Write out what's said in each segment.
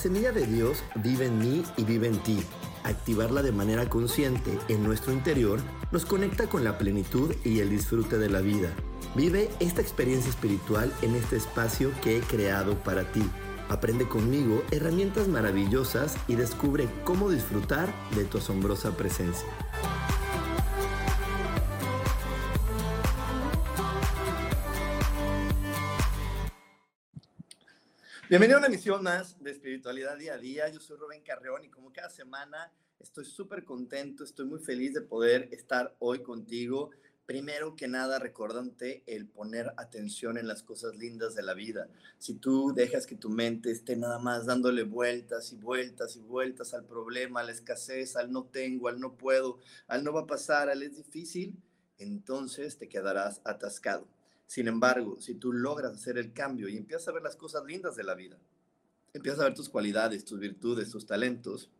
Semilla de Dios vive en mí y vive en ti. Activarla de manera consciente en nuestro interior nos conecta con la plenitud y el disfrute de la vida. Vive esta experiencia espiritual en este espacio que he creado para ti Aprende conmigo herramientas maravillosas y descubre cómo disfrutar de tu asombrosa presencia. Bienvenido a una emisión más de Espiritualidad Día a Día. Yo soy Rubén Carreón y como cada semana estoy súper contento, estoy muy feliz de poder estar hoy contigo primero que nada recordándote el poner atención en las cosas lindas de la vida. Si tú dejas que tu mente esté nada más dándole vueltas y vueltas y vueltas al problema, a la escasez, al no tengo, al no puedo, al no va a pasar, al es difícil, entonces te quedarás atascado. Sin embargo, si tú logras hacer el cambio y empiezas a ver las cosas lindas de la vida, empiezas a ver tus cualidades, tus virtudes, tus talentos,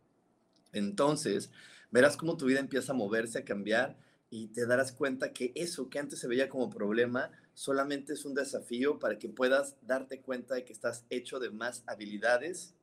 entonces verás cómo tu vida empieza a moverse, a cambiar y te darás cuenta que eso que antes se veía como problema solamente es un desafío para que puedas darte cuenta de que estás hecho de más habilidades,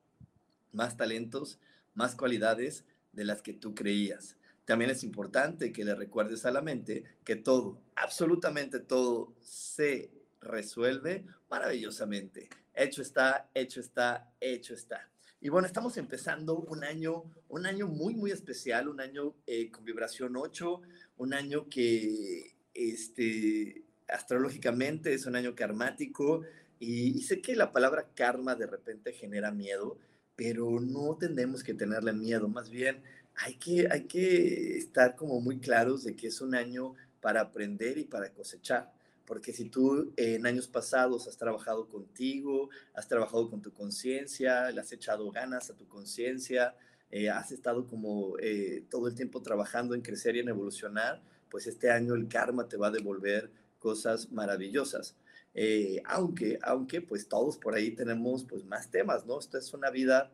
más talentos, más cualidades de las que tú creías. También es importante que le recuerdes a la mente que todo, absolutamente todo, se resuelve maravillosamente. Hecho está, hecho está, hecho está. Y bueno, estamos empezando un año, un año muy, muy especial, un año eh, con vibración 8, un año que este, astrológicamente es un año karmático y, sé que la palabra karma de repente genera miedo, pero no tenemos que tenerle miedo, más bien hay que, hay que estar como muy claros de que es un año para aprender y para cosechar. Porque si tú en años pasados has trabajado contigo, has trabajado con tu conciencia, le has echado ganas a tu conciencia, eh, has estado como eh, todo el tiempo trabajando en crecer y en evolucionar, pues este año el karma te va a devolver cosas maravillosas. Eh, aunque, aunque pues todos por ahí tenemos pues más temas, ¿no? Esta es una vida,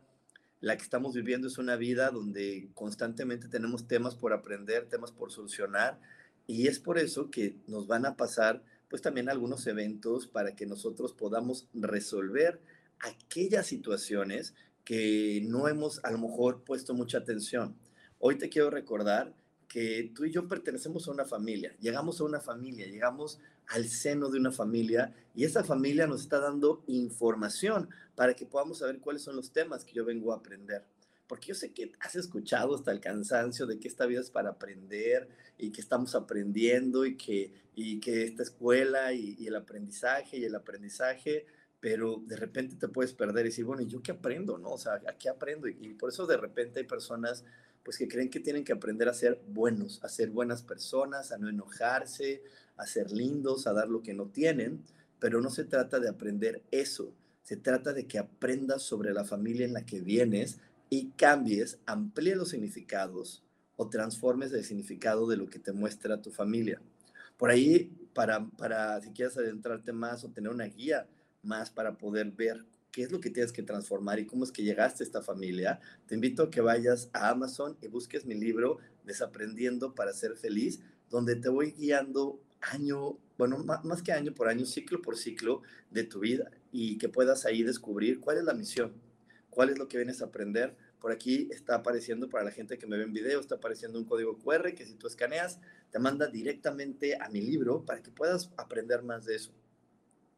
la que estamos viviendo es una vida donde constantemente tenemos temas por aprender, temas por solucionar, y es por eso que nos van a pasar pues también algunos eventos para que nosotros podamos resolver aquellas situaciones que no hemos a lo mejor puesto mucha atención. Hoy te quiero recordar que tú y yo pertenecemos a una familia, llegamos a una familia, llegamos al seno de una familia y esa familia nos está dando información para que podamos saber cuáles son los temas que yo vengo a aprender. Porque yo sé que has escuchado hasta el cansancio de que esta vida es para aprender y que estamos aprendiendo y que, y que esta escuela y, y el aprendizaje y el aprendizaje pero de repente te puedes perder y decir, bueno, ¿y yo qué aprendo? ¿No? O sea, ¿a qué aprendo? Y, por eso de repente hay personas pues que creen que tienen que aprender a ser buenos, a ser buenas personas, a no enojarse, a ser lindos, a dar lo que no tienen, pero no se trata de aprender eso, se trata de que aprendas sobre la familia en la que vienes y cambies, amplíes los significados o transformes el significado de lo que te muestra tu familia. Por ahí, para, para si quieres adentrarte más o tener una guía, más para poder ver qué es lo que tienes que transformar y cómo es que llegaste a esta familia, te invito a que vayas a Amazon y busques mi libro Desaprendiendo para ser feliz, donde te voy guiando año, bueno, más que año por año, ciclo por ciclo de tu vida y que puedas ahí descubrir cuál es la misión, cuál es lo que vienes a aprender. Por aquí está apareciendo para la gente que me ve en video, está apareciendo un código QR que si tú escaneas te manda directamente a mi libro para que puedas aprender más de eso.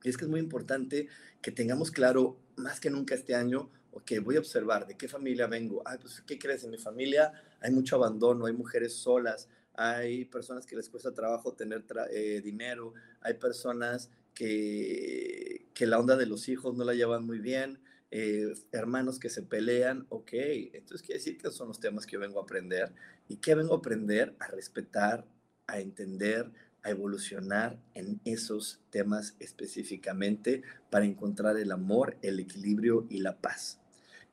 Y es que es muy importante que tengamos claro, más que nunca este año, ok, voy a observar de qué familia vengo. Ay, pues, ¿qué crees? En mi familia hay mucho abandono, hay mujeres solas, hay personas que les cuesta trabajo tener eh, dinero, hay personas que, que la onda de los hijos no la llevan muy bien, eh, hermanos que se pelean, ok, entonces quiere decir que son los temas que vengo a aprender y que vengo a aprender a respetar, a entender, a evolucionar en esos temas específicamente para encontrar el amor, el equilibrio y la paz.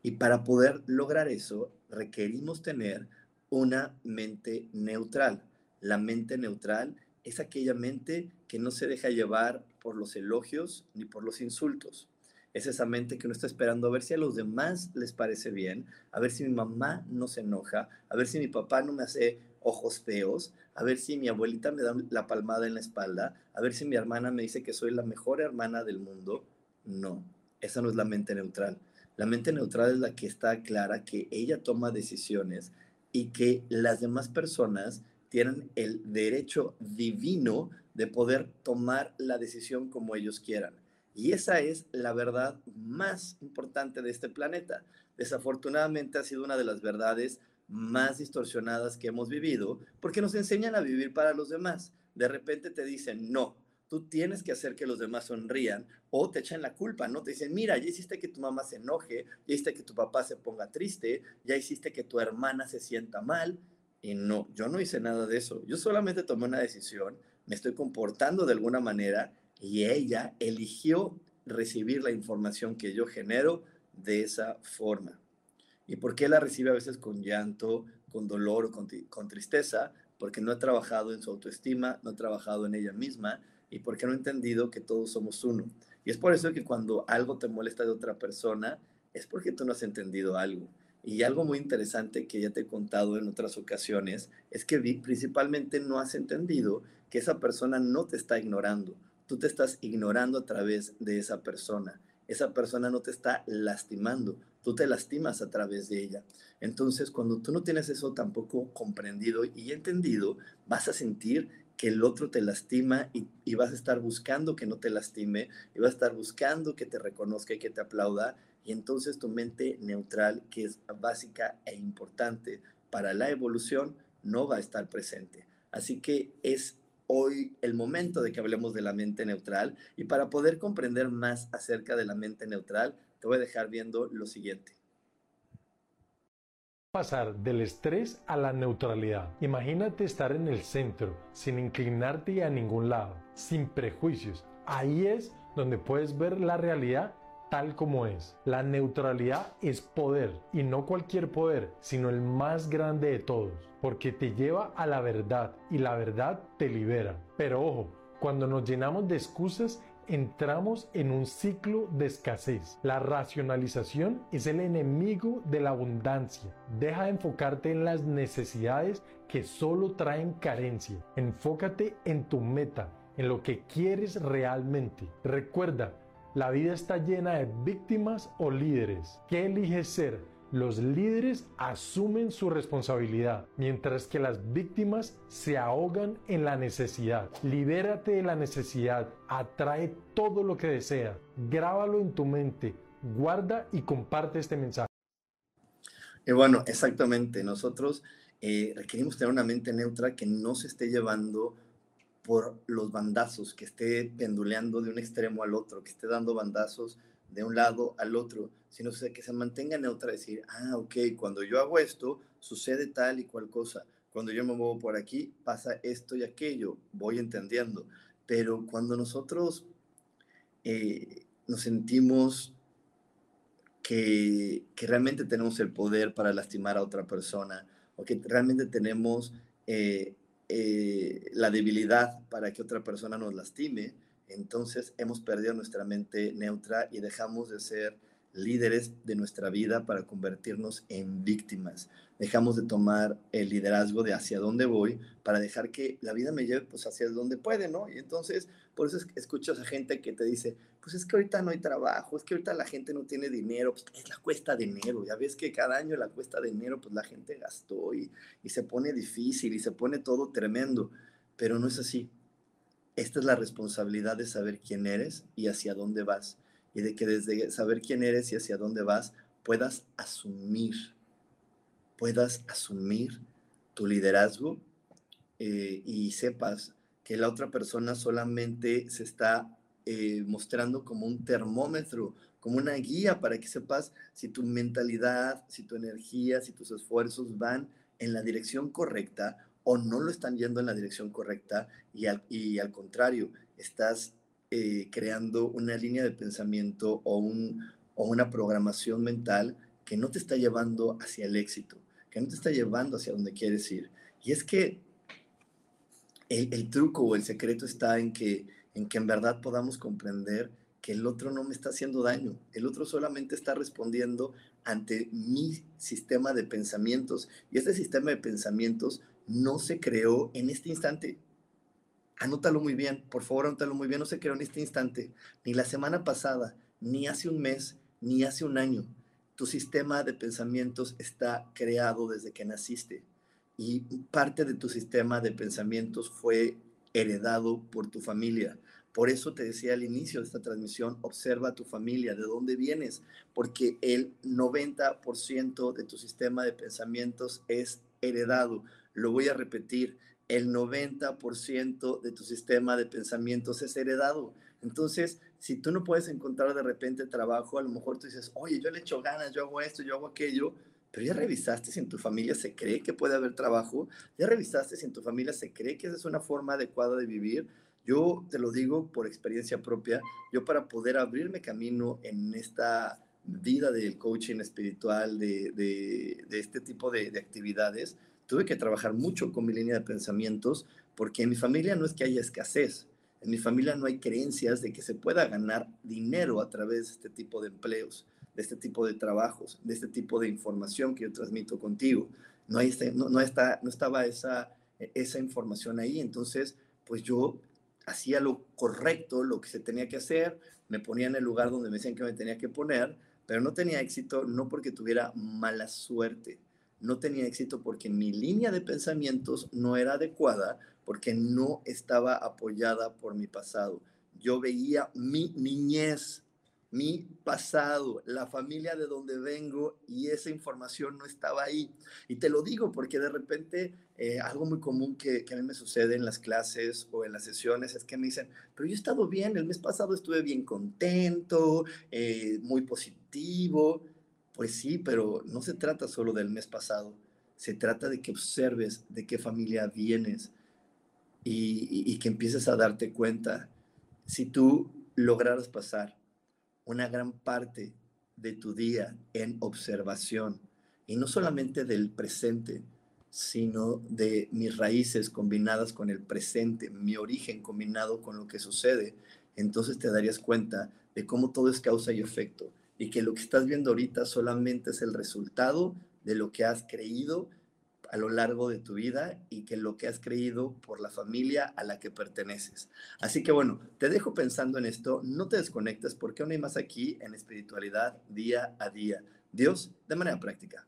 Y para poder lograr eso, requerimos tener una mente neutral. La mente neutral es aquella mente que no se deja llevar por los elogios ni por los insultos. Es esa mente que no está esperando a ver si a los demás les parece bien, a ver si mi mamá no se enoja, a ver si mi papá no me hace ojos feos, a ver si mi abuelita me da la palmada en la espalda, a ver si mi hermana me dice que soy la mejor hermana del mundo. No, esa no es la mente neutral. La mente neutral es la que está clara que ella toma decisiones y que las demás personas tienen el derecho divino de poder tomar la decisión como ellos quieran. Y esa es la verdad más importante de este planeta. Desafortunadamente ha sido una de las verdades más distorsionadas que hemos vivido porque nos enseñan a vivir para los demás. De repente te dicen, no, tú tienes que hacer que los demás sonrían o te echan la culpa, ¿no? Te dicen, mira, ya hiciste que tu mamá se enoje, ya hiciste que tu papá se ponga triste, ya hiciste que tu hermana se sienta mal. Y no, yo no hice nada de eso. Yo solamente tomé una decisión, me estoy comportando de alguna manera y ella eligió recibir la información que yo genero de esa forma. ¿Y por qué la recibe a veces con llanto, con dolor o con, tristeza? Porque no he trabajado en su autoestima, no he trabajado en ella misma y porque no he entendido que todos somos uno. Y es por eso que cuando algo te molesta de otra persona, es porque tú no has entendido algo. Y algo muy interesante que ya te he contado en otras ocasiones es que principalmente no has entendido que esa persona no te está ignorando tú te estás ignorando a través de esa persona. Esa persona no te está lastimando, tú te lastimas a través de ella. Entonces, cuando tú no tienes eso tampoco comprendido y entendido, vas a sentir que el otro te lastima y, y, vas a estar buscando que no te lastime y vas a estar buscando que te reconozca y que te aplauda. Y entonces tu mente neutral, que es básica e importante para la evolución, no va a estar presente. Así que es hoy el momento de que hablemos de la mente neutral y para poder comprender más acerca de la mente neutral, te voy a dejar viendo lo siguiente. Pasar del estrés a la neutralidad. Imagínate estar en el centro, sin inclinarte a ningún lado, sin prejuicios. Ahí es donde puedes ver la realidad tal como es. La neutralidad es poder y no cualquier poder, sino el más grande de todos, porque te lleva a la verdad y la verdad te libera. Pero ojo, cuando nos llenamos de excusas, entramos en un ciclo de escasez. La racionalización es el enemigo de la abundancia. Deja de enfocarte en las necesidades que solo traen carencia. Enfócate en tu meta, en lo que quieres realmente. Recuerda, la vida está llena de víctimas o líderes. ¿Qué eliges ser? Los líderes asumen su responsabilidad, mientras que las víctimas se ahogan en la necesidad. Libérate de la necesidad, atrae todo lo que desea, grábalo en tu mente, guarda y comparte este mensaje. Y bueno, exactamente, nosotros eh, requerimos tener una mente neutra que no se esté llevando por los bandazos, que esté penduleando de un extremo al otro, que esté dando bandazos de un lado al otro, sino que se mantenga neutra, decir, ah, ok, cuando yo hago esto, sucede tal y cual cosa. Cuando yo me muevo por aquí, pasa esto y aquello, voy entendiendo. Pero cuando nosotros eh, nos sentimos que, que, realmente tenemos el poder para lastimar a otra persona, o que realmente tenemos eh, eh, la debilidad para que otra persona nos lastime, entonces hemos perdido nuestra mente neutra y dejamos de ser líderes de nuestra vida para convertirnos en víctimas. Dejamos de tomar el liderazgo de hacia dónde voy para dejar que la vida me lleve pues hacia donde puede, ¿no? Y entonces, por eso escucho a esa gente que te dice, pues es que ahorita no hay trabajo, es que ahorita la gente no tiene dinero, pues es la cuesta de enero, ya ves que cada año la cuesta de enero, pues la gente gastó y se pone difícil y se pone todo tremendo, pero no es así. Esta es la responsabilidad de saber quién eres y hacia dónde vas y de que desde saber quién eres y hacia dónde vas, puedas asumir, puedas asumir tu liderazgo eh, y sepas que la otra persona solamente se está eh, mostrando como un termómetro, como una guía para que sepas si tu mentalidad, si tu energía, si tus esfuerzos van en la dirección correcta o no lo están yendo en la dirección correcta y al, y al contrario, estás eh, creando una línea de pensamiento o, un, o una programación mental que no te está llevando hacia el éxito, que no te está llevando hacia donde quieres ir. Y es que el, el truco o el secreto está en que, en que en verdad podamos comprender que el otro no me está haciendo daño, el otro solamente está respondiendo ante mi sistema de pensamientos. Y este sistema de pensamientos no se creó en este instante. Anótalo muy bien, por favor, anótalo muy bien, no se creó en este instante, ni la semana pasada, ni hace un mes, ni hace un año. Tu sistema de pensamientos está creado desde que naciste y parte de tu sistema de pensamientos fue heredado por tu familia. Por eso te decía al inicio de esta transmisión, observa a tu familia, de dónde vienes, porque el 90% de tu sistema de pensamientos es heredado. Lo voy a repetir, el 90% de tu sistema de pensamientos es heredado. Entonces, si tú no puedes encontrar de repente trabajo, a lo mejor tú dices, oye, yo le echo ganas, yo hago esto, yo hago aquello, pero ya revisaste si en tu familia se cree que puede haber trabajo, ya revisaste si en tu familia se cree que esa es una forma adecuada de vivir, yo te lo digo por experiencia propia, yo para poder abrirme camino en esta vida del coaching espiritual, de, de, este tipo de, de, actividades, tuve que trabajar mucho con mi línea de pensamientos, porque en mi familia no es que haya escasez, en mi familia no hay creencias de que se pueda ganar dinero a través de este tipo de empleos, de este tipo de trabajos, de este tipo de información que yo transmito contigo. No, hay este, no, no, está, no estaba esa, esa información ahí, entonces pues yo hacía lo correcto, lo que se tenía que hacer, me ponía en el lugar donde me decían que me tenía que poner, pero no tenía éxito no porque tuviera mala suerte, no tenía éxito porque mi línea de pensamientos no era adecuada, porque no estaba apoyada por mi pasado. Yo veía mi niñez mi pasado, la familia de donde vengo y esa información no estaba ahí. Y te lo digo porque de repente eh, algo muy común que, a mí me sucede en las clases o en las sesiones es que me dicen, pero yo he estado bien, el mes pasado estuve bien contento, eh, muy positivo. Pues sí, pero no se trata solo del mes pasado, se trata de que observes de qué familia vienes y, que empieces a darte cuenta. Si tú lograras pasar una gran parte de tu día en observación y no solamente del presente, sino de mis raíces combinadas con el presente, mi origen combinado con lo que sucede, entonces te darías cuenta de cómo todo es causa y efecto y que lo que estás viendo ahorita solamente es el resultado de lo que has creído a lo largo de tu vida y que lo que has creído por la familia a la que perteneces. Así que bueno, te dejo pensando en esto, no te desconectes porque aún hay más aquí en espiritualidad día a día. Dios de manera práctica.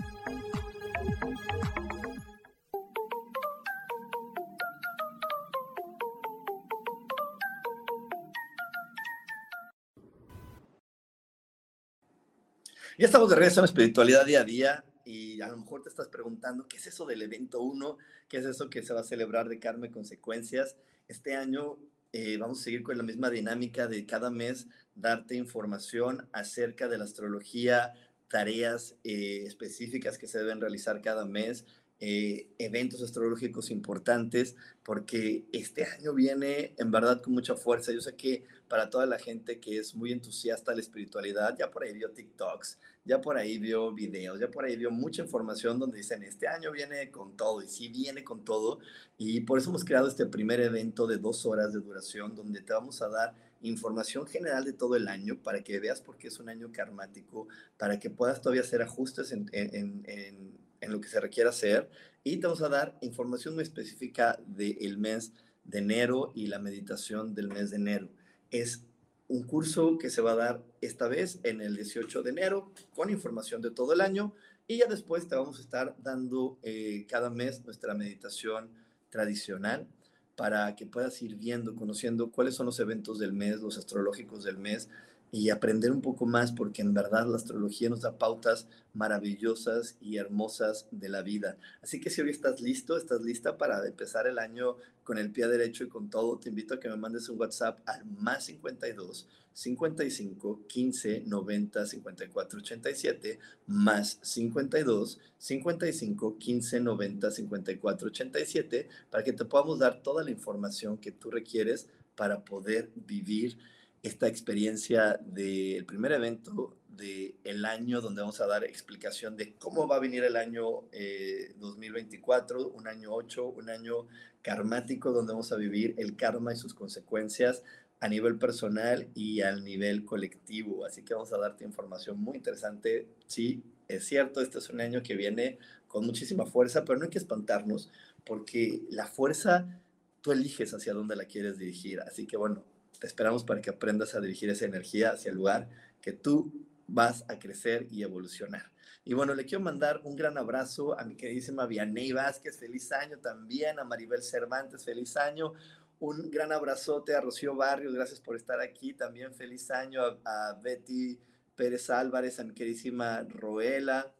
Ya estamos de regreso en espiritualidad día a día y a lo mejor te estás preguntando, ¿qué es eso del evento 1? ¿Qué es eso que se va a celebrar de Carmen Consecuencias? Este año eh, vamos a seguir con la misma dinámica de cada mes darte información acerca de la astrología, tareas eh, específicas que se deben realizar cada mes, eh, eventos astrológicos importantes, porque este año viene en verdad con mucha fuerza. Yo sé que para toda la gente que es muy entusiasta de la espiritualidad, ya por ahí vio TikToks, ya por ahí vio videos, ya por ahí vio mucha información donde dicen, este año viene con todo, y sí viene con todo, y por eso hemos creado este primer evento de dos horas de duración, donde te vamos a dar información general de todo el año para que veas por qué es un año karmático, para que puedas todavía hacer ajustes en, en lo que se requiera hacer y te vamos a dar información muy específica del mes de enero y la meditación del mes de enero. Es un curso que se va a dar esta vez en el 18 de enero con información de todo el año y ya después te vamos a estar dando eh, cada mes nuestra meditación tradicional para que puedas ir viendo, conociendo cuáles son los eventos del mes, los astrológicos del mes, y aprender un poco más porque en verdad la astrología nos da pautas maravillosas y hermosas de la vida. Así que si hoy estás listo, estás lista para empezar el año con el pie derecho y con todo, te invito a que me mandes un WhatsApp al más 52 55 15 90 54 87 más 52 55 15 90 54 87 para que te podamos dar toda la información que tú requieres para poder vivir esta experiencia del primer evento del el año donde vamos a dar explicación de cómo va a venir el año 2024, eh, un año 8, un año karmático donde vamos a vivir el karma y sus consecuencias a nivel personal y al nivel colectivo. Así que vamos a darte información muy interesante. Sí, es cierto, este es un año que viene con muchísima fuerza, pero no hay que espantarnos porque la fuerza tú eliges hacia dónde la quieres dirigir. Así que bueno, te esperamos para que aprendas a dirigir esa energía hacia el lugar que tú vas a crecer y evolucionar. Y bueno, le quiero mandar un gran abrazo a mi queridísima Vianey Vázquez, feliz año también, a Maribel Cervantes, feliz año. Un gran abrazote a Rocío Barrios, gracias por estar aquí. También feliz año a, a Betty Pérez Álvarez, a mi queridísima Roela,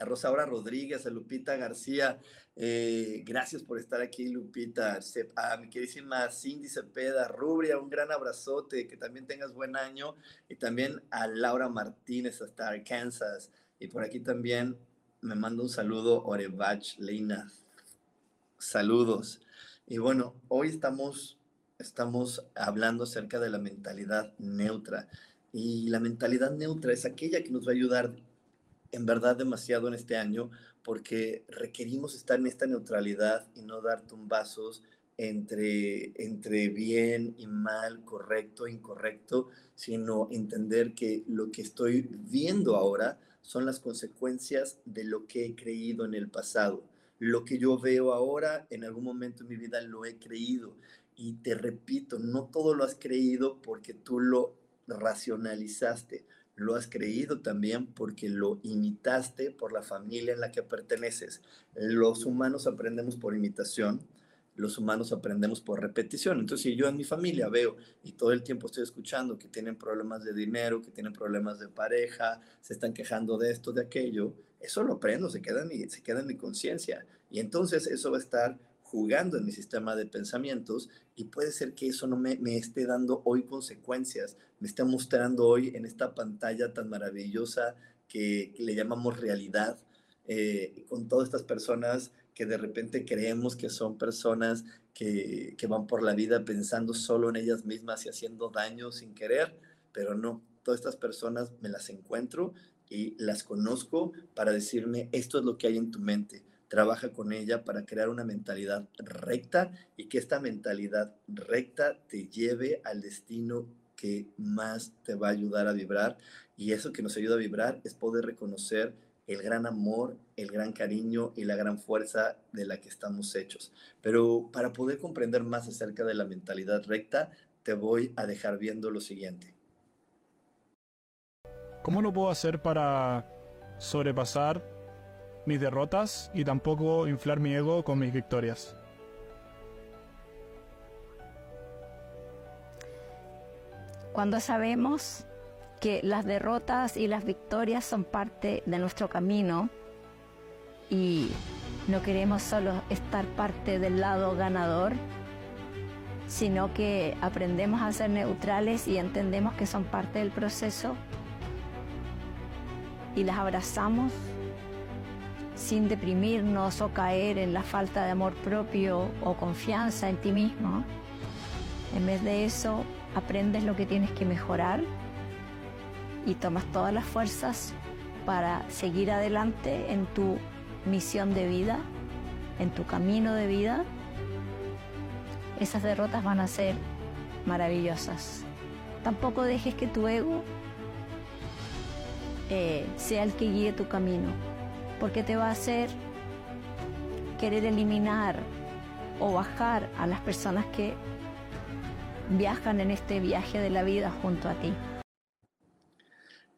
a Rosaura Rodríguez, a Lupita García. Eh, gracias por estar aquí, Lupita. A mi queridísima Cindy Cepeda, Rubria, un gran abrazote, que también tengas buen año. Y también a Laura Martínez hasta Arkansas. Y por aquí también me manda un saludo Orebach Leina. Saludos. Y bueno, hoy estamos, estamos hablando acerca de la mentalidad neutra. Y la mentalidad neutra es aquella que nos va a ayudar en verdad demasiado en este año porque requerimos estar en esta neutralidad y no dar tumbazos entre, entre bien y mal, correcto, incorrecto, sino entender que lo que estoy viendo ahora son las consecuencias de lo que he creído en el pasado. Lo que yo veo ahora, en algún momento en mi vida lo he creído. Y te repito, no todo lo has creído porque tú lo racionalizaste lo has creído también porque lo imitaste por la familia en la que perteneces. Los humanos aprendemos por imitación, los humanos aprendemos por repetición. Entonces, si yo en mi familia veo y todo el tiempo estoy escuchando que tienen problemas de dinero, que tienen problemas de pareja, se están quejando de esto, de aquello, eso lo aprendo, se queda en mi, se queda mi conciencia. Y entonces eso va a estar jugando en mi sistema de pensamientos y puede ser que eso no me, me, esté dando hoy consecuencias, me esté mostrando hoy en esta pantalla tan maravillosa que, le llamamos realidad, eh, con todas estas personas que de repente creemos que son personas que, que van por la vida pensando solo en ellas mismas y haciendo daño sin querer, pero no, todas estas personas me las encuentro y las conozco para decirme, esto es lo que hay en tu mente. Trabaja con ella para crear una mentalidad recta y que esta mentalidad recta te lleve al destino que más te va a ayudar a vibrar. Y eso que nos ayuda a vibrar es poder reconocer el gran amor, el gran cariño y la gran fuerza de la que estamos hechos. Pero para poder comprender más acerca de la mentalidad recta, te voy a dejar viendo lo siguiente. ¿Cómo lo puedo hacer para sobrepasar mis derrotas y tampoco inflar mi ego con mis victorias? Cuando sabemos que las derrotas y las victorias son parte de nuestro camino y no queremos solo estar parte del lado ganador, sino que aprendemos a ser neutrales y entendemos que son parte del proceso y las abrazamos sin deprimirnos o caer en la falta de amor propio o confianza en ti mismo. En vez de eso, aprendes lo que tienes que mejorar y tomas todas las fuerzas para seguir adelante en tu misión de vida, en tu camino de vida, esas derrotas van a ser maravillosas. Tampoco dejes que tu ego eh, sea el que guíe tu camino, porque te va a hacer querer eliminar o bajar a las personas que viajan en este viaje de la vida junto a ti.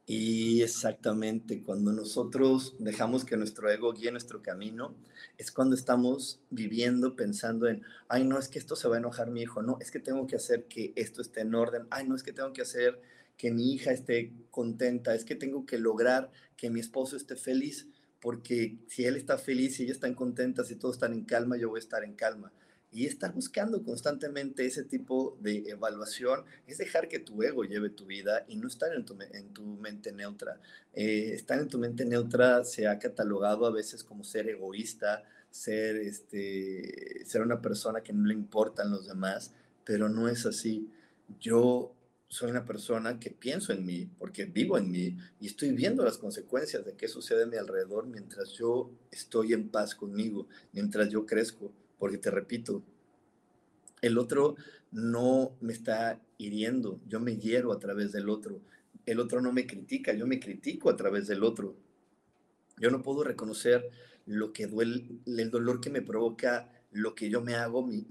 Y exactamente, cuando nosotros dejamos que nuestro ego guíe nuestro camino, es cuando estamos viviendo pensando en, ay, no, es que esto se va a enojar mi hijo, no, es que tengo que hacer que esto esté en orden, ay, no, es que tengo que hacer que mi hija esté contenta, es que tengo que lograr que mi esposo esté feliz, porque si él está feliz, si ella está contenta, si todos están en calma, yo voy a estar en calma y estar buscando constantemente ese tipo de evaluación es dejar que tu ego lleve tu vida y no estar en tu, en tu mente neutra. Eh, estar en tu mente neutra se ha catalogado a veces como ser egoísta, ser, este, ser una persona que no le importan los demás, pero no es así. Yo soy una persona que pienso en mí, porque vivo en mí y estoy viendo las consecuencias de qué sucede a mi alrededor mientras yo estoy en paz conmigo, mientras yo crezco porque te repito, el otro no me está hiriendo, yo me hiero a través del otro. El otro no me critica, yo me critico a través del otro. Yo no puedo reconocer lo que duele, el dolor que me provoca lo que yo me hago, mi,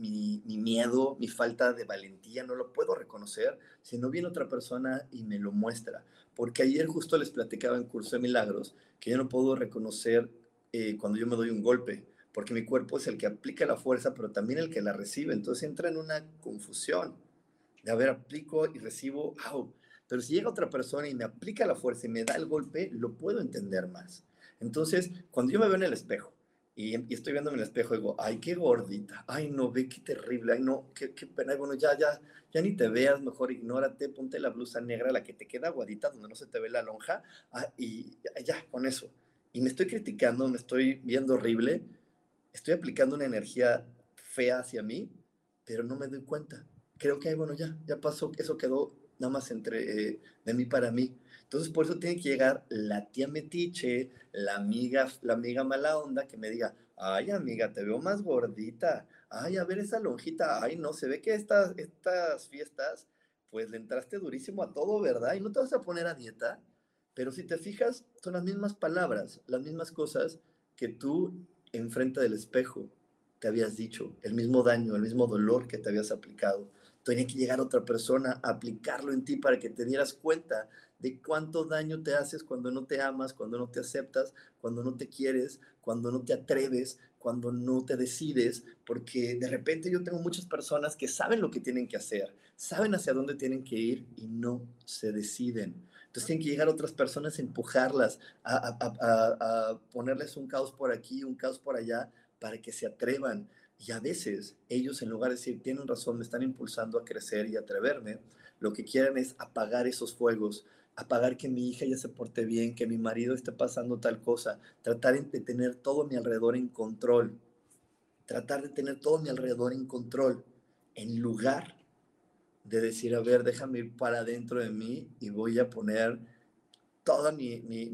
miedo, mi falta de valentía, no lo puedo reconocer si no viene otra persona y me lo muestra. Porque ayer justo les platicaba en Curso de Milagros que yo no puedo reconocer eh, cuando yo me doy un golpe porque mi cuerpo es el que aplica la fuerza, pero también el que la recibe. Entonces entra en una confusión de, a ver, aplico y recibo, ¡au! Pero si llega otra persona y me aplica la fuerza y me da el golpe, lo puedo entender más. Entonces, cuando yo me veo en el espejo y, estoy viendo en el espejo, digo, ay, qué gordita, ay, no, ve qué terrible, ay, no, qué, qué pena, bueno, ya, ya, ya ni te veas, mejor ignórate, ponte la blusa negra, la que te queda aguadita, donde no se te ve la lonja, ah, y ya, con eso. Y me estoy criticando, me estoy viendo horrible, estoy aplicando una energía fea hacia mí, pero no me doy cuenta. Creo que, bueno, ya, ya pasó, eso quedó nada más entre eh, de mí para mí. Entonces, por eso tiene que llegar la tía metiche, la amiga, la amiga mala onda que me diga, ay, amiga, te veo más gordita. Ay, a ver esa lonjita. Ay, no, se ve que estas, estas fiestas, pues le entraste durísimo a todo, ¿verdad? Y no te vas a poner a dieta. Pero si te fijas, son las mismas palabras, las mismas cosas que tú enfrente del espejo te habías dicho, el mismo daño, el mismo dolor que te habías aplicado. Tenía que llegar otra persona a aplicarlo en ti para que te dieras cuenta de cuánto daño te haces cuando no te amas, cuando no te aceptas, cuando no te quieres, cuando no te atreves, cuando no te decides, porque de repente yo tengo muchas personas que saben lo que tienen que hacer, saben hacia dónde tienen que ir y no se deciden. Entonces tienen que llegar otras personas a empujarlas, a, ponerles un caos por aquí, un caos por allá, para que se atrevan. Y a veces ellos, en lugar de decir, tienen razón, me están impulsando a crecer y atreverme, lo que quieren es apagar esos fuegos, apagar que mi hija ya se porte bien, que mi marido esté pasando tal cosa, tratar de tener todo mi alrededor en control, tratar de tener todo mi alrededor en control, en lugar de decir, a ver, déjame ir para adentro de mí y voy a poner todo mi, mi,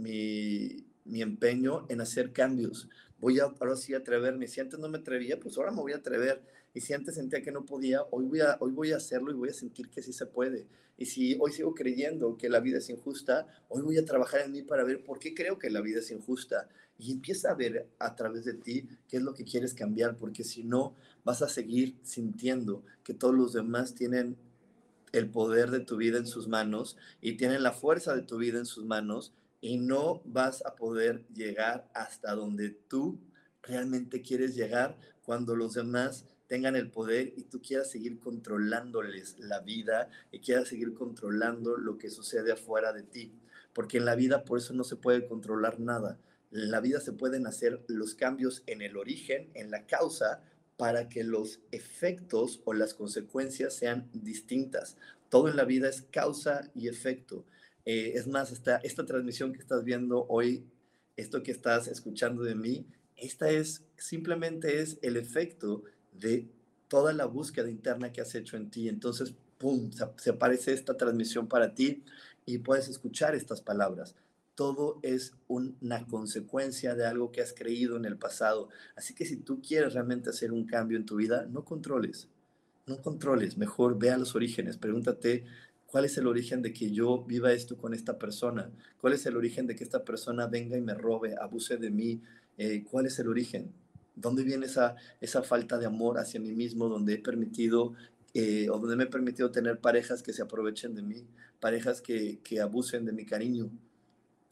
mi, empeño en hacer cambios. Voy a ahora sí a atreverme. Si antes no me atrevía, pues ahora me voy a atrever. Y si antes sentía que no podía, hoy voy a, hoy voy a hacerlo y voy a sentir que sí se puede. Y si hoy sigo creyendo que la vida es injusta, hoy voy a trabajar en mí para ver por qué creo que la vida es injusta. Y empieza a ver a través de ti qué es lo que quieres cambiar, porque si no, vas a seguir sintiendo que todos los demás tienen el poder de tu vida en sus manos y tienen la fuerza de tu vida en sus manos y no vas a poder llegar hasta donde tú realmente quieres llegar cuando los demás tengan el poder y tú quieras seguir controlándoles la vida y quieras seguir controlando lo que sucede afuera de ti. Porque en la vida por eso no se puede controlar nada. En la vida se pueden hacer los cambios en el origen, en la causa, para que los efectos o las consecuencias sean distintas. Todo en la vida es causa y efecto. Eh, es más, esta, esta transmisión que estás viendo hoy, esto que estás escuchando de mí, esta es simplemente es el efecto de toda la búsqueda interna que has hecho en ti. Entonces, ¡pum!, se, se aparece esta transmisión para ti y puedes escuchar estas palabras todo es una consecuencia de algo que has creído en el pasado. Así que si tú quieres realmente hacer un cambio en tu vida, no controles, no controles, mejor ve a los orígenes, pregúntate cuál es el origen de que yo viva esto con esta persona, cuál es el origen de que esta persona venga y me robe, abuse de mí, eh, cuál es el origen, dónde viene esa, esa falta de amor hacia mí mismo, donde he permitido eh, o donde me he permitido tener parejas que se aprovechen de mí, parejas que, que abusen de mi cariño,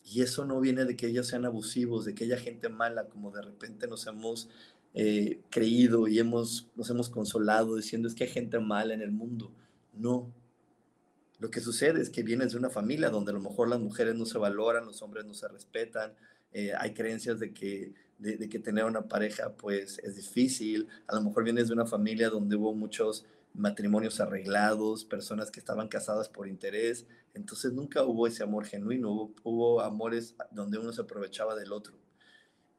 y eso no viene de que ellos sean abusivos, de que haya gente mala, como de repente nos hemos eh, creído y hemos, nos hemos consolado diciendo es que hay gente mala en el mundo. No. Lo que sucede es que vienes de una familia donde a lo mejor las mujeres no se valoran, los hombres no se respetan, eh, hay creencias de que, de, que tener una pareja pues es difícil, a lo mejor vienes de una familia donde hubo muchos matrimonios arreglados, personas que estaban casadas por interés. Entonces nunca hubo ese amor genuino, hubo, amores donde uno se aprovechaba del otro.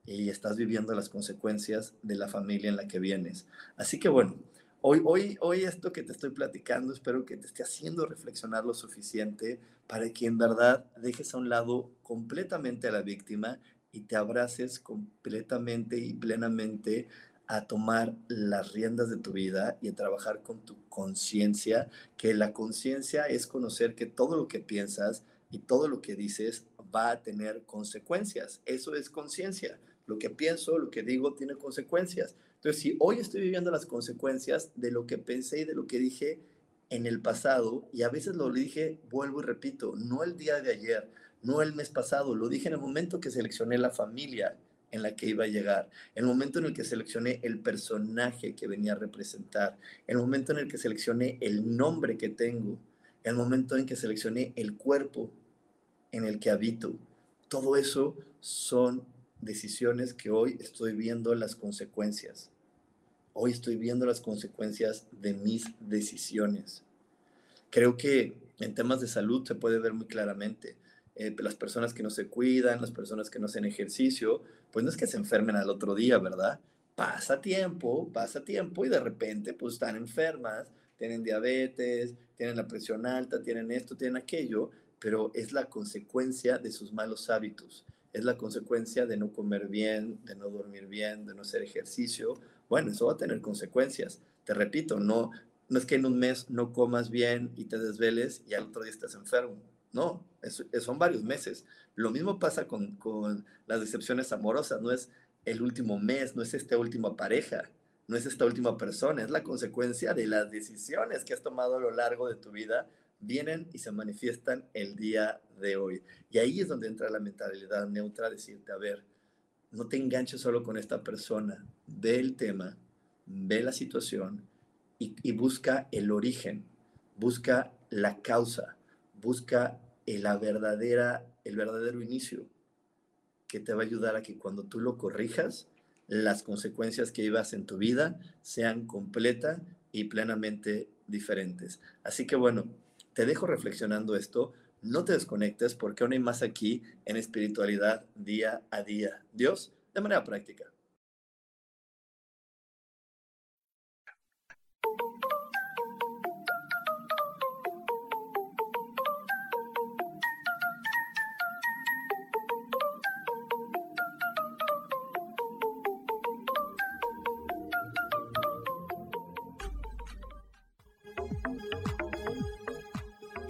Y estás viviendo las consecuencias de la familia en la que vienes. Así que bueno, hoy, hoy, hoy esto que te estoy platicando, espero que te esté haciendo reflexionar lo suficiente para que en verdad dejes a un lado completamente a la víctima y te abraces completamente y plenamente a tomar las riendas de tu vida y a trabajar con tu conciencia, que la conciencia es conocer que todo lo que piensas y todo lo que dices va a tener consecuencias. Eso es conciencia. Lo que pienso, lo que digo, tiene consecuencias. Entonces, si hoy estoy viviendo las consecuencias de lo que pensé y de lo que dije en el pasado, y a veces lo dije, vuelvo y repito, no el día de ayer, no el mes pasado, lo dije en el momento que seleccioné la familia, en la que iba a llegar, el momento en el que seleccioné el personaje que venía a representar, el momento en el que seleccioné el nombre que tengo, el momento en que seleccioné el cuerpo en el que habito. Todo eso son decisiones que hoy estoy viendo las consecuencias. Hoy estoy viendo las consecuencias de mis decisiones. Creo que en temas de salud se puede ver muy claramente. Eh, las personas que no se cuidan, las personas que no hacen ejercicio, pues no es que se enfermen al otro día, ¿verdad? Pasa tiempo, pasa tiempo y de repente pues están enfermas, tienen diabetes, tienen la presión alta, tienen esto, tienen aquello, pero es la consecuencia de sus malos hábitos, es la consecuencia de no comer bien, de no dormir bien, de no hacer ejercicio. Bueno, eso va a tener consecuencias. Te repito, no, no es que en un mes no comas bien y te desveles y al otro día estás enfermo no, son varios meses. Lo mismo pasa con, las decepciones amorosas, no es el último mes, no es esta última pareja, no es esta última persona, es la consecuencia de las decisiones que has tomado a lo largo de tu vida, vienen y se manifiestan el día de hoy. Y ahí es donde entra la mentalidad neutra, decirte, a ver, no te enganches solo con esta persona, ve el tema, ve la situación y busca el origen, busca la causa, busca la verdadera, el verdadero inicio que te va a ayudar a que cuando tú lo corrijas, las consecuencias que ibas en tu vida sean completa y plenamente diferentes. Así que bueno, te dejo reflexionando esto. No te desconectes porque aún hay más aquí en espiritualidad día a día. Dios, de manera práctica.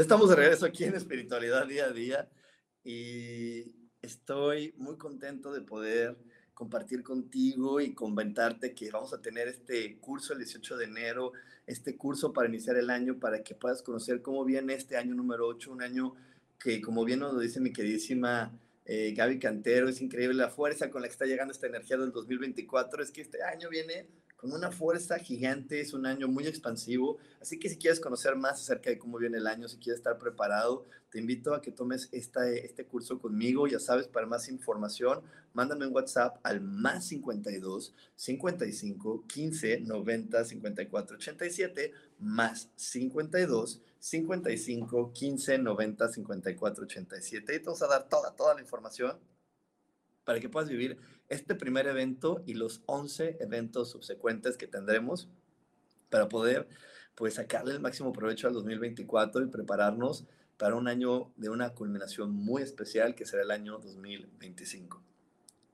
Estamos de regreso aquí en Espiritualidad Día a Día y estoy muy contento de poder compartir contigo y comentarte que vamos a tener este curso el 18 de enero, este curso para iniciar el año, para que puedas conocer cómo viene este año número 8, un año que como bien nos dice mi queridísima eh, Gaby Cantero, es increíble la fuerza con la que está llegando esta energía del 2024, es que este año viene con una fuerza gigante, es un año muy expansivo, así que si quieres conocer más acerca de cómo viene el año, si quieres estar preparado, te invito a que tomes esta, este curso conmigo, ya sabes, para más información, mándame un WhatsApp al más 52 55 15 90 54 87, más 52 55 15 90 54 87, y te vamos a dar toda, toda la información para que puedas vivir este primer evento y los 11 eventos subsecuentes que tendremos para poder pues sacarle el máximo provecho al 2024 y prepararnos para un año de una culminación muy especial que será el año 2025.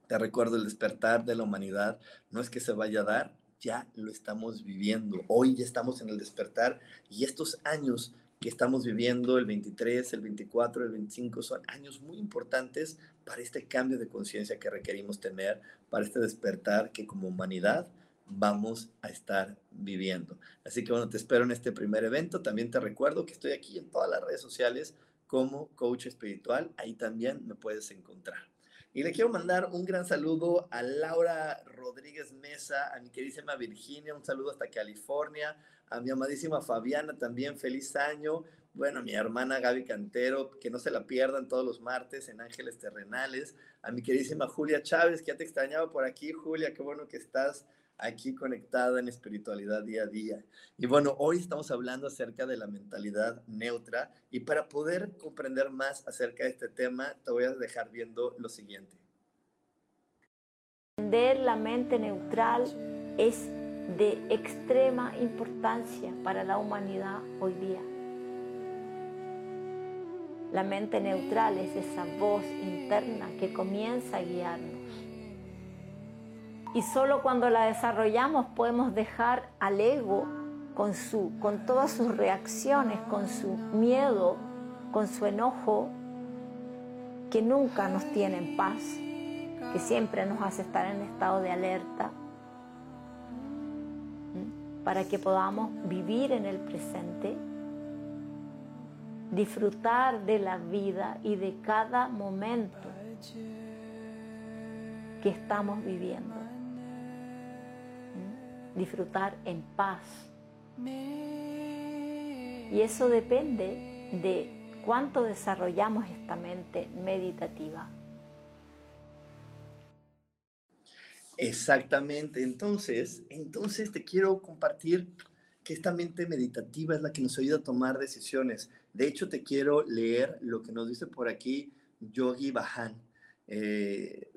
Te recuerdo, el despertar de la humanidad no es que se vaya a dar, ya lo estamos viviendo. Hoy ya estamos en el despertar y estos años que estamos viviendo, el 23, el 24, el 25, son años muy importantes para este cambio de conciencia que requerimos tener, para este despertar que como humanidad vamos a estar viviendo. Así que bueno, te espero en este primer evento. También te recuerdo que estoy aquí en todas las redes sociales como coach espiritual. Ahí también me puedes encontrar. Y le quiero mandar un gran saludo a Laura Rodríguez Mesa, a mi queridísima Virginia, un saludo hasta California, a mi amadísima Fabiana también, feliz año. Bueno, a mi hermana Gaby Cantero, que no se la pierdan todos los martes en Ángeles Terrenales. A mi queridísima Julia Chávez, que ya te extrañaba por aquí. Julia, qué bueno que estás aquí conectada en espiritualidad día a día. Y bueno, hoy estamos hablando acerca de la mentalidad neutra y para poder comprender más acerca de este tema, te voy a dejar viendo lo siguiente. Entender la mente neutral es de extrema importancia para la humanidad hoy día. La mente neutral es esa voz interna que comienza a guiarnos. Y solo cuando la desarrollamos podemos dejar al ego con, su, con todas sus reacciones, con su miedo, con su enojo, que nunca nos tiene en paz, que siempre nos hace estar en estado de alerta, para que podamos vivir en el presente, disfrutar de la vida y de cada momento. que estamos viviendo. Disfrutar en paz. Y eso depende de cuánto desarrollamos esta mente meditativa. Exactamente. Entonces, entonces te quiero compartir que esta mente meditativa es la que nos ayuda a tomar decisiones. De hecho, te quiero leer lo que nos dice por aquí Yogi Bahan, eh,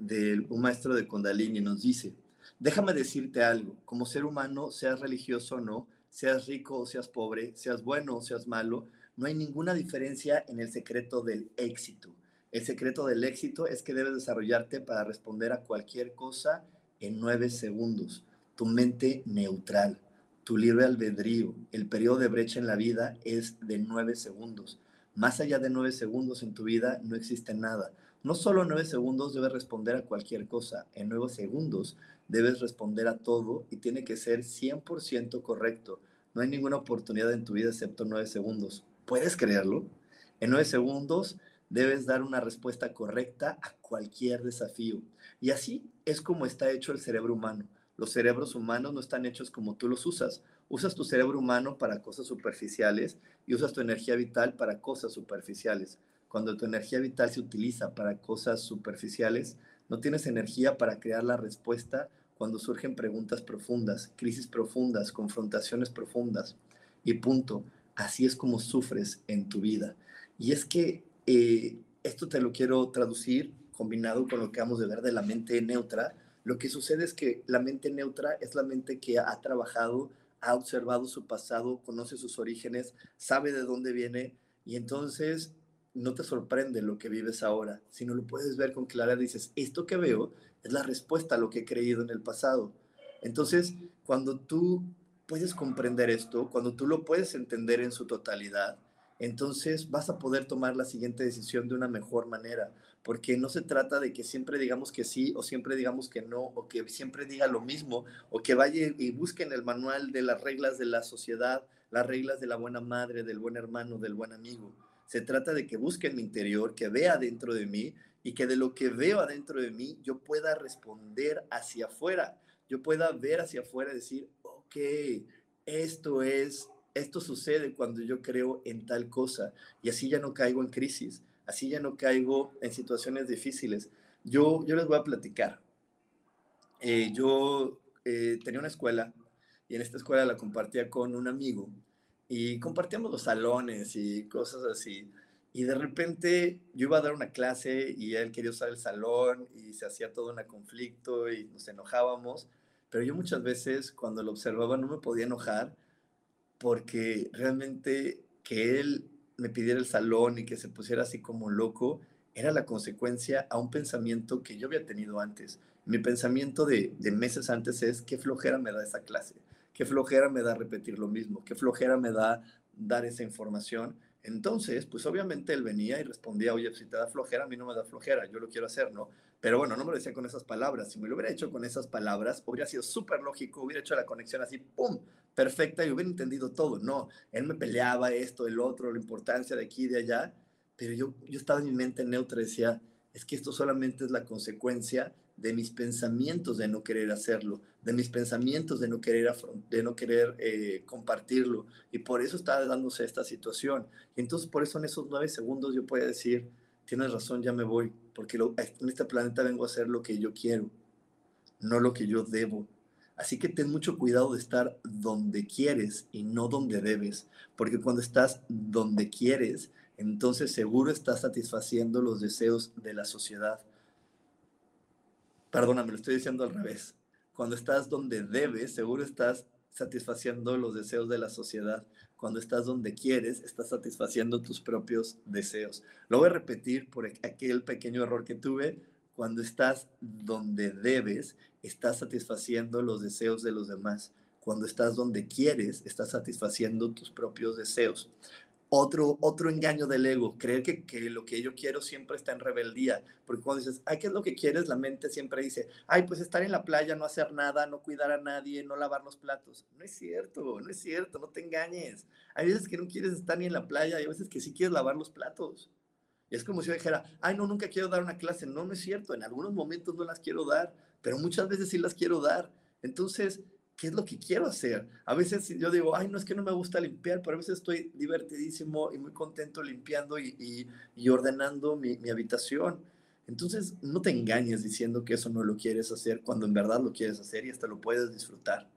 un maestro de Kundalini, nos dice, déjame decirte algo, como ser humano, seas religioso o no, seas rico o seas pobre, seas bueno o seas malo, no hay ninguna diferencia en el secreto del éxito. El secreto del éxito es que debes desarrollarte para responder a cualquier cosa en nueve segundos. Tu mente neutral, tu libre albedrío, el periodo de brecha en la vida es de nueve segundos. Más allá de nueve segundos en tu vida no existe nada. No solo nueve segundos debes responder a cualquier cosa, en nueve segundos debes responder a todo y tiene que ser 100% correcto. No hay ninguna oportunidad en tu vida excepto nueve segundos. ¿Puedes creerlo? En nueve segundos debes dar una respuesta correcta a cualquier desafío. Y así es como está hecho el cerebro humano. Los cerebros humanos no están hechos como tú los usas. Usas tu cerebro humano para cosas superficiales y usas tu energía vital para cosas superficiales. Cuando tu energía vital se utiliza para cosas superficiales, no tienes energía para crear la respuesta cuando surgen preguntas profundas, crisis profundas, confrontaciones profundas. Y punto. Así es como sufres en tu vida. Y es que eh, esto te lo quiero traducir combinado con lo que vamos de ver de la mente neutra. Lo que sucede es que la mente neutra es la mente que ha trabajado, ha observado su pasado, conoce sus orígenes, sabe de dónde viene y entonces no te sorprende lo que vives ahora, sino lo puedes ver con claridad. Dices, esto que veo es la respuesta a lo que he creído en el pasado. Entonces, cuando tú puedes comprender esto, cuando tú lo puedes entender en su totalidad, entonces vas a poder tomar la siguiente decisión de una mejor manera, porque no se trata de que siempre digamos que sí o siempre digamos que no, o que siempre diga lo mismo, o que vaya y busque en el manual de las reglas de la sociedad, las reglas de la buena madre, del buen hermano, del buen amigo. Se trata de que busque en mi interior, que vea dentro de mí y que de lo que veo adentro de mí yo pueda responder hacia afuera. Yo pueda ver hacia afuera y decir, ok, esto es, esto sucede cuando yo creo en tal cosa y así ya no caigo en crisis, así ya no caigo en situaciones difíciles. Yo, yo les voy a platicar. Eh, yo eh, tenía una escuela y en esta escuela la compartía con un amigo y compartíamos los salones y cosas así. Y de repente yo iba a dar una clase y él quería usar el salón y se hacía todo un conflicto y nos enojábamos. Pero yo muchas veces cuando lo observaba no me podía enojar porque realmente que él me pidiera el salón y que se pusiera así como loco era la consecuencia a un pensamiento que yo había tenido antes. Mi pensamiento de, de meses antes es qué flojera me da esa clase qué flojera me da repetir lo mismo, qué flojera me da dar esa información. Entonces, pues obviamente él venía y respondía, oye, si te da flojera, a mí no me da flojera, yo lo quiero hacer, ¿no? Pero bueno, no me lo decía con esas palabras. Si me lo hubiera hecho con esas palabras, hubiera sido súper lógico, hubiera hecho la conexión así, ¡pum! Perfecta y hubiera entendido todo. No, él me peleaba esto, el otro, la importancia de aquí y de allá, pero yo, yo estaba en mi mente neutra y decía, es que esto solamente es la consecuencia de mis pensamientos de no querer hacerlo, de mis pensamientos de no querer, de no querer eh, compartirlo. Y por eso está dándose esta situación. Y entonces por eso en esos nueve segundos yo puedo decir, tienes razón, ya me voy, porque en este planeta vengo a hacer lo que yo quiero, no lo que yo debo. Así que ten mucho cuidado de estar donde quieres y no donde debes, porque cuando estás donde quieres, entonces seguro estás satisfaciendo los deseos de la sociedad Perdóname, lo estoy diciendo al revés. Cuando estás donde debes, seguro estás satisfaciendo los deseos de la sociedad. Cuando estás donde quieres, estás satisfaciendo tus propios deseos. Lo voy a repetir por aquel pequeño error que tuve. Cuando estás donde debes, estás satisfaciendo los deseos de los demás. Cuando estás donde quieres, estás satisfaciendo tus propios deseos otro, otro engaño del ego, creer que, que, lo que yo quiero siempre está en rebeldía, porque cuando dices, ay, ¿qué es lo que quieres? La mente siempre dice, ay, pues estar en la playa, no hacer nada, no cuidar a nadie, no lavar los platos. No es cierto, no es cierto, no te engañes. Hay veces que no quieres estar ni en la playa, hay veces que sí quieres lavar los platos. Y es como si yo dijera, ay, no, nunca quiero dar una clase. No, no es cierto. En algunos momentos no las quiero dar, pero muchas veces sí las quiero dar. Entonces, ¿qué es lo que quiero hacer? A veces yo digo, ay, no es que no me gusta limpiar, pero a veces estoy divertidísimo y muy contento limpiando y, y, ordenando mi, mi, habitación. Entonces, no te engañes diciendo que eso no lo quieres hacer cuando en verdad lo quieres hacer y hasta lo puedes disfrutar.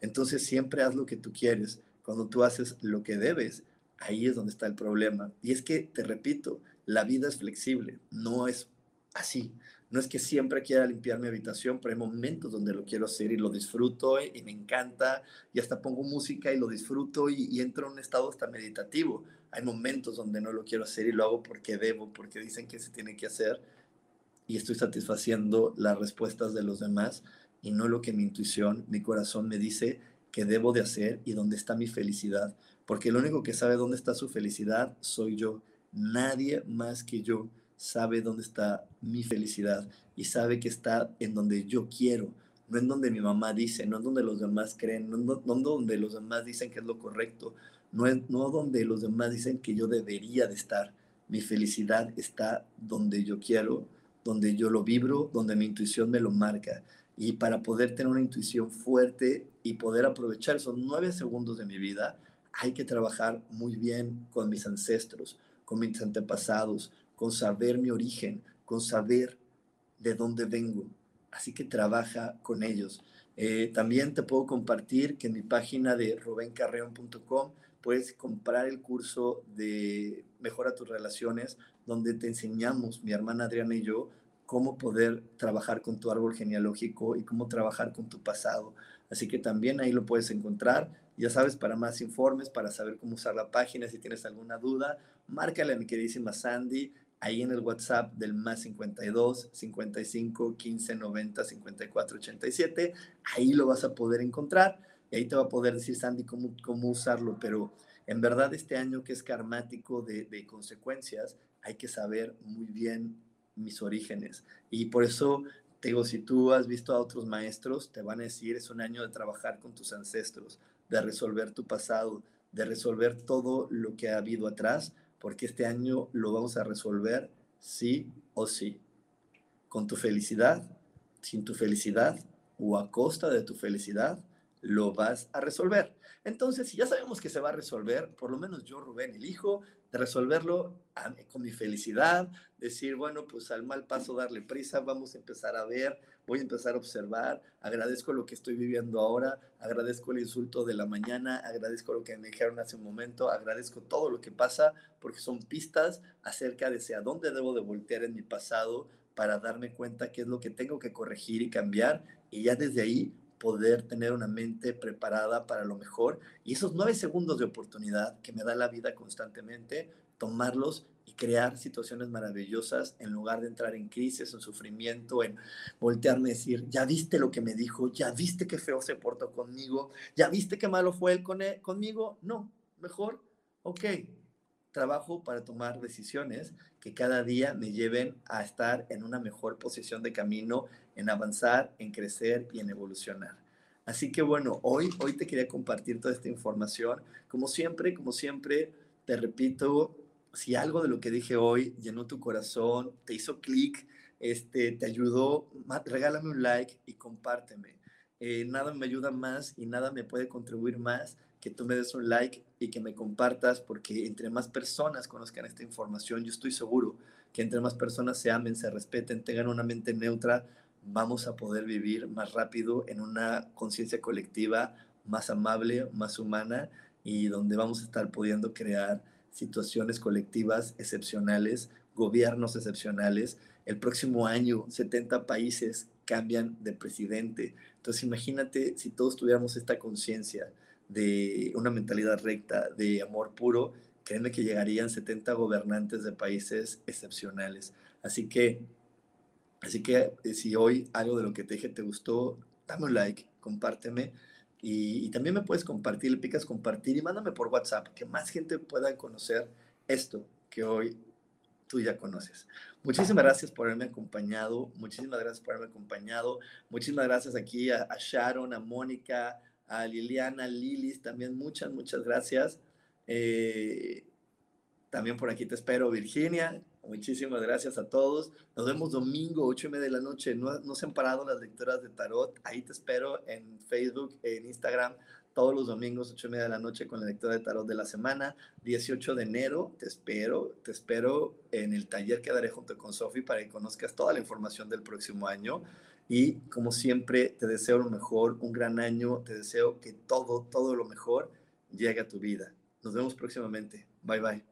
Entonces, siempre haz lo que tú quieres. Cuando tú haces lo que debes, ahí es donde está el problema. Y es que, te repito, la vida es flexible, no es así. No es que siempre quiera limpiar mi habitación, pero hay momentos donde lo quiero hacer y lo disfruto y, me encanta y hasta pongo música y lo disfruto y, entro en un estado hasta meditativo. Hay momentos donde no lo quiero hacer y lo hago porque debo, porque dicen que se tiene que hacer y estoy satisfaciendo las respuestas de los demás y no lo que mi intuición, mi corazón me dice que debo de hacer y dónde está mi felicidad. Porque el único que sabe dónde está su felicidad soy yo. Nadie más que yo sabe dónde está mi felicidad y sabe que está en donde yo quiero, no en donde mi mamá dice, no en donde los demás creen, no en donde los demás dicen que es lo correcto, no, en, no donde los demás dicen que yo debería de estar. Mi felicidad está donde yo quiero, donde yo lo vibro, donde mi intuición me lo marca. Y para poder tener una intuición fuerte y poder aprovechar esos nueve segundos de mi vida, hay que trabajar muy bien con mis ancestros, con mis antepasados, con saber mi origen, con saber de dónde vengo. Así que trabaja con ellos. Eh, también te puedo compartir que en mi página de rubencarreón.com puedes comprar el curso de Mejora tus relaciones, donde te enseñamos, mi hermana Adriana y yo, cómo poder trabajar con tu árbol genealógico y cómo trabajar con tu pasado. Así que también ahí lo puedes encontrar. Ya sabes, para más informes, para saber cómo usar la página, si tienes alguna duda, márcale a mi queridísima Sandy ahí en el WhatsApp del más 52 55 15 90 54 87. Ahí lo vas a poder encontrar y ahí te va a poder decir Sandy cómo, cómo usarlo. Pero en verdad este año que es karmático de, de consecuencias, hay que saber muy bien mis orígenes. Y por eso te digo, si tú has visto a otros maestros, te van a decir, es un año de trabajar con tus ancestros, de resolver tu pasado, de resolver todo lo que ha habido atrás porque este año lo vamos a resolver sí o sí. Con tu felicidad, sin tu felicidad o a costa de tu felicidad, lo vas a resolver. Entonces, si ya sabemos que se va a resolver, por lo menos yo, Rubén, elijo de resolverlo con mi felicidad, decir, bueno, pues al mal paso darle prisa, vamos a empezar a ver, voy a empezar a observar, agradezco lo que estoy viviendo ahora, agradezco el insulto de la mañana, agradezco lo que me dijeron hace un momento, agradezco todo lo que pasa, porque son pistas acerca de hacia dónde debo de voltear en mi pasado para darme cuenta qué es lo que tengo que corregir y cambiar, y ya desde ahí poder tener una mente preparada para lo mejor y esos nueve segundos de oportunidad que me da la vida constantemente, tomarlos y crear situaciones maravillosas en lugar de entrar en crisis, en sufrimiento, en voltearme y decir, ya viste lo que me dijo, ya viste qué feo se portó conmigo, ya viste qué malo fue él, con conmigo. No, mejor, ok, trabajo para tomar decisiones que cada día me lleven a estar en una mejor posición de camino, en avanzar, en crecer y en evolucionar. Así que bueno, hoy, hoy te quería compartir toda esta información. Como siempre, como siempre, te repito, si algo de lo que dije hoy llenó tu corazón, te hizo clic, este, te ayudó, regálame un like y compárteme. Eh, nada me ayuda más y nada me puede contribuir más que tú me des un like y que me compartas, porque entre más personas conozcan esta información, yo estoy seguro que entre más personas se amen, se respeten, tengan una mente neutra, vamos a poder vivir más rápido en una conciencia colectiva más amable, más humana y donde vamos a estar pudiendo crear situaciones colectivas excepcionales, gobiernos excepcionales. El próximo año 70 países cambian de presidente. Entonces imagínate si todos tuviéramos esta conciencia de una mentalidad recta, de amor puro, créeme que llegarían 70 gobernantes de países excepcionales. Así que, así que eh, si hoy algo de lo que te dije te gustó, dame un like, compárteme. Y, y, también me puedes compartir, le picas compartir y mándame por WhatsApp, que más gente pueda conocer esto que hoy tú ya conoces. Muchísimas gracias por haberme acompañado, muchísimas gracias por haberme acompañado, muchísimas gracias aquí a, a Sharon, a Mónica, a Liliana, Lilis, también muchas, muchas gracias. Eh, también por aquí te espero, Virginia. Muchísimas gracias a todos. Nos vemos domingo, 8 y media de la noche. No, no se han parado las lecturas de tarot. Ahí te espero en Facebook, en Instagram, todos los domingos, 8 y media de la noche, con la lectura de tarot de la semana. 18 de enero, te espero. Te espero en el taller que daré junto con Sofi para que conozcas toda la información del próximo año. Y como siempre, te deseo lo mejor, un gran año. Te deseo que todo, todo lo mejor llegue a tu vida. Nos vemos próximamente. Bye bye.